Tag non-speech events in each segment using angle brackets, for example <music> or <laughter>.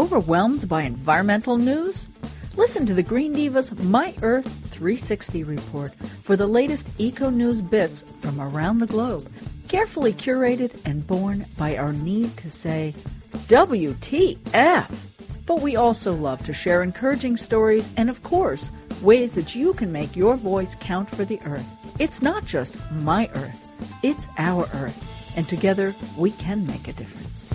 Overwhelmed by environmental news? Listen to the Green Divas My Earth 360 report for the latest eco news bits from around the globe, carefully curated and born by our need to say, WTF! But we also love to share encouraging stories and, of course, ways that you can make your voice count for the Earth. It's not just my Earth, it's our Earth, and together we can make a difference.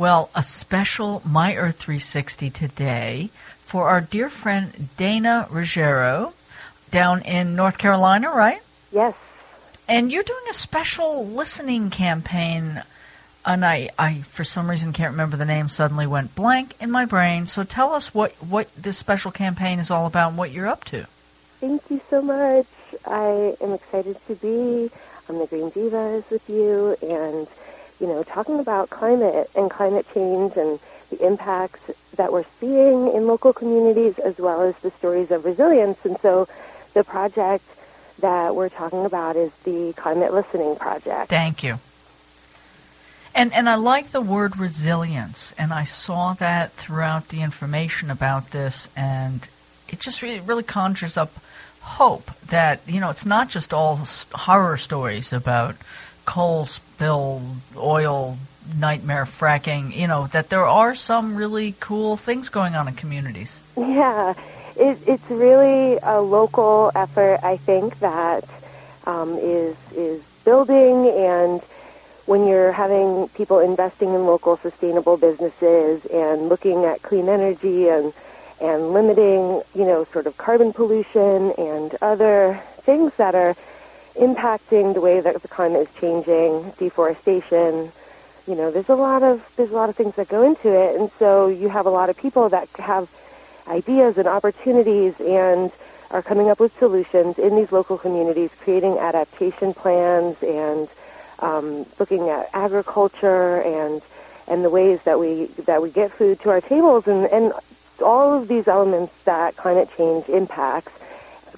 Well, a special My Earth 360 today for our dear friend Dayna Reggero down in North Carolina, right? Yes. And you're doing a special listening campaign, and I, I for some reason can't remember the name. Suddenly went blank in my brain. So tell us what what this special campaign is all about and what you're up to. Thank you so much. I am excited to be on the Green Divas with you and you know, talking about climate and climate change and the impacts that we're seeing in local communities as well as the stories of resilience. And so the project that we're talking about is the Climate Listening Project. Thank you. And and I like the word resilience, and I saw that throughout the information about this, and it just really really conjures up hope that you know it's not just all horror stories about coal spill, oil nightmare fracking, you know, that there are some really cool things going on in communities. Yeah, it, it's really a local effort, I think, that um, is is building and when you're having people investing in local sustainable businesses and looking at clean energy and and limiting, you know, sort of carbon pollution and other things that are impacting the way that the climate is changing, deforestation. You know, there's a lot of there's a lot of things that go into it, and so you have a lot of people that have ideas and opportunities and are coming up with solutions in these local communities, creating adaptation plans and um, looking at agriculture and and the ways that we that we get food to our tables and, and all of these elements that climate change impacts.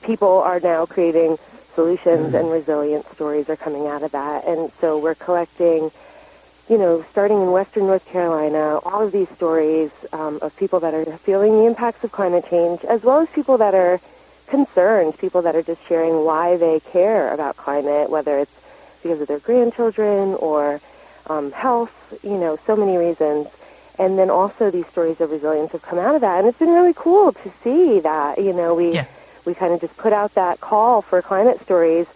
People are now creating solutions and resilient stories are coming out of that. And so we're collecting, you know, starting in western North Carolina, all of these stories um, of people that are feeling the impacts of climate change, as well as people that are concerned, people that are just sharing why they care about climate, whether it's because of their grandchildren or um, health, you know, so many reasons. And then also these stories of resilience have come out of that. And it's been really cool to see that, you know, we... Yeah we kind of just put out that call for climate stories,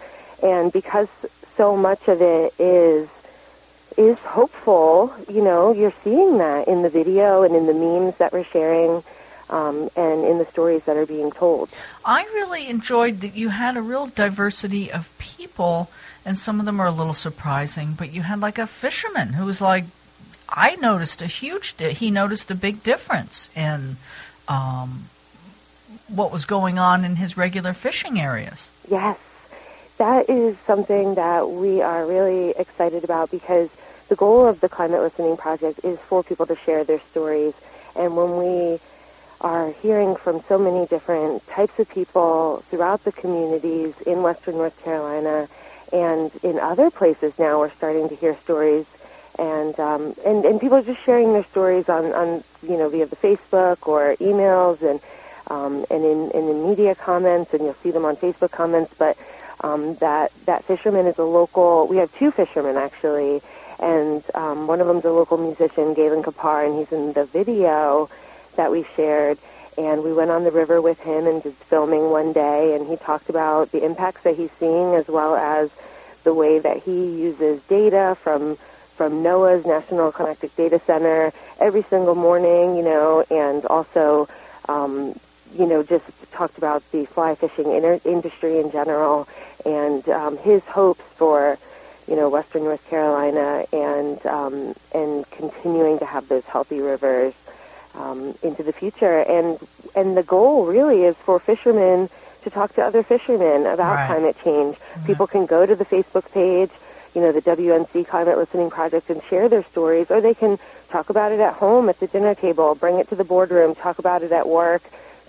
and because so much of it is is hopeful, you know, you're seeing that in the video and in the memes that we're sharing. Um, and in the stories that are being told. I really enjoyed that you had a real diversity of people, and some of them are a little surprising, but you had like a fisherman who was like, I noticed a huge, di- he noticed a big difference in um, what was going on in his regular fishing areas. Yes, that is something that we are really excited about because the goal of the Climate Listening Project is for people to share their stories. And when we are hearing from so many different types of people throughout the communities in Western North Carolina and in other places now, we're starting to hear stories. And, um, and and people are just sharing their stories on, on you know via the Facebook or emails and um, and in, in the media comments, and you'll see them on Facebook comments. But um, that that fisherman is a local. We have two fishermen actually, and um, one of them's a local musician, Galen Kapar, and he's in the video that we shared. And we went on the river with him and did filming one day, and he talked about the impacts that he's seeing as well as the way that he uses data from from NOAA's National Climatic Data Center every single morning, you know, and also um, you know, just talked about the fly fishing inter- industry in general and um, his hopes for, you know, Western North Carolina and um, and continuing to have those healthy rivers um, into the future. And and the goal really is for fishermen to talk to other fishermen about right. climate change. Mm-hmm. People can go to the Facebook page, you know, the WNC Climate Listening Project and share their stories, or they can talk about it at home at the dinner table, bring it to the boardroom, talk about it at work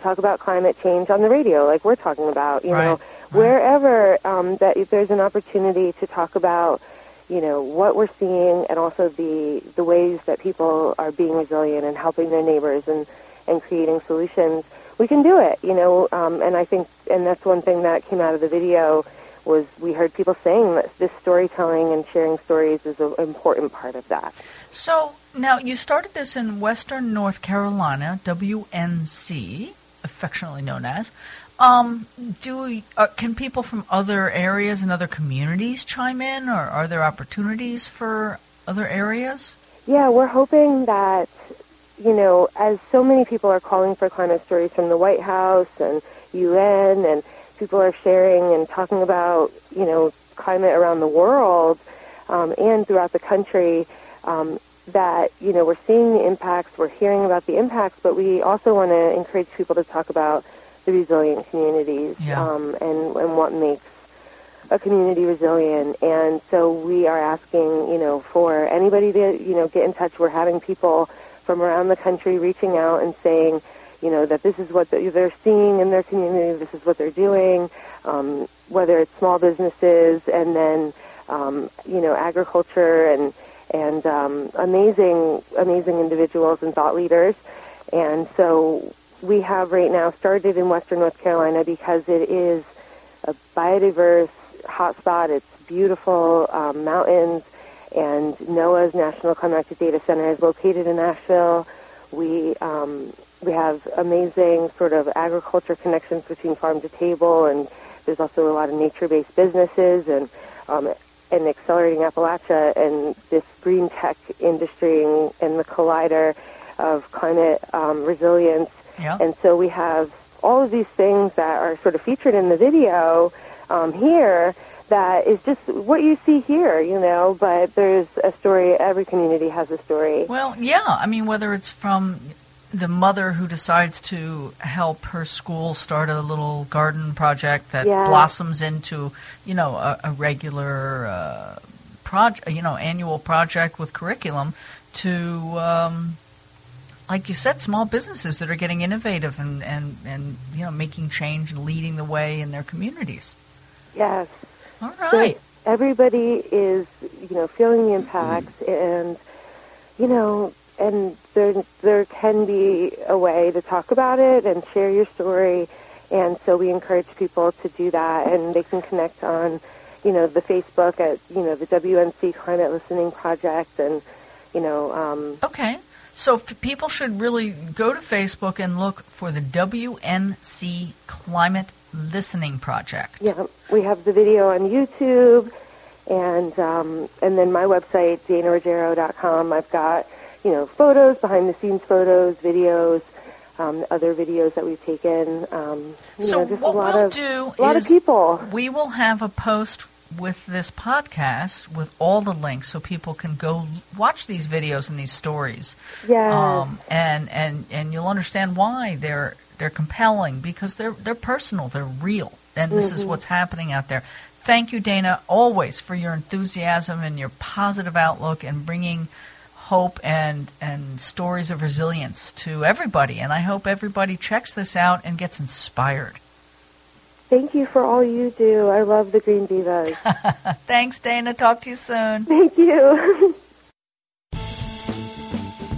talk about climate change on the radio like we're talking about. You right. know, wherever um, that if there's an opportunity to talk about you know what we're seeing and also the the ways that people are being resilient and helping their neighbors and and creating solutions we can do it you know um, and I think and that's one thing that came out of the video was we heard people saying that this storytelling and sharing stories is an important part of that. So now you started this in Western North Carolina, WNC, affectionately known as. Um, do uh, can people from other areas and other communities chime in, or are there opportunities for other areas? Yeah, we're hoping that you know, as so many people are calling for climate stories from the White House and UN and people are sharing and talking about, you know, climate around the world um, and throughout the country, um, that, you know, we're seeing the impacts, we're hearing about the impacts, but we also want to encourage people to talk about the resilient communities yeah. um, and, and what makes a community resilient. And so we are asking, you know, for anybody to, you know, get in touch. We're having people from around the country reaching out and saying, you know, that this is what they're seeing in their community, this is what they're doing, um, whether it's small businesses and then, um, you know, agriculture and, and um, amazing, amazing individuals and thought leaders. And so we have right now started in Western North Carolina because it is a biodiverse hotspot. It's beautiful um, mountains, and NOAA's National Climatic Data Center is located in Asheville. We um, we have amazing sort of agriculture connections between farm to table, and there's also a lot of nature-based businesses and um, and accelerating Appalachia and this green tech industry and, and the collider of climate um, resilience. Yeah. And so we have all of these things that are sort of featured in the video um, here that is just what you see here, you know, but there's a story, every community has a story. Well, yeah. I mean, whether it's from the mother who decides to help her school start a little garden project that Yeah. blossoms into, you know, a, a regular uh, project, you know, annual project with curriculum, to, um, like you said, small businesses that are getting innovative and, and, and you know making change and leading the way in their communities. Yes. All right. So everybody is, you know, feeling the impacts and, you know, and there, there can be a way to talk about it and share your story. And so we encourage people to do that and they can connect on, you know, the Facebook at, you know, the WNC Climate Listening Project and, you know, um, Okay. So people should really go to Facebook and look for the WNC Climate Listening Project. Yeah, we have the video on YouTube, and um, and then my website daynareggero.com. I've got you know photos, behind the scenes photos, videos, um, other videos that we've taken. Um, you So know, just what a lot we'll of do a lot is of people. we will have a post with this podcast with all the links so people can go watch these videos and these stories. Yeah, Um, and, and, and you'll understand why they're they're compelling because they're they're personal, they're real, and this is what's happening out there. Thank you, Dayna, always for your enthusiasm and your positive outlook and bringing hope and and stories of resilience to everybody. And I hope everybody checks this out and gets inspired. thank you for all you do. I love the Green Divas. <laughs> Thanks, Dayna. Talk to you soon. thank you. <laughs>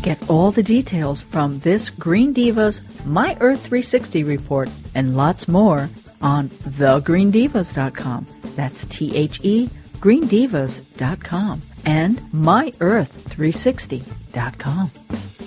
Get all the details from this Green Divas My Earth 360 report and lots more on thegreendivas.com. That's T H E greendivas.com and myearth360.com.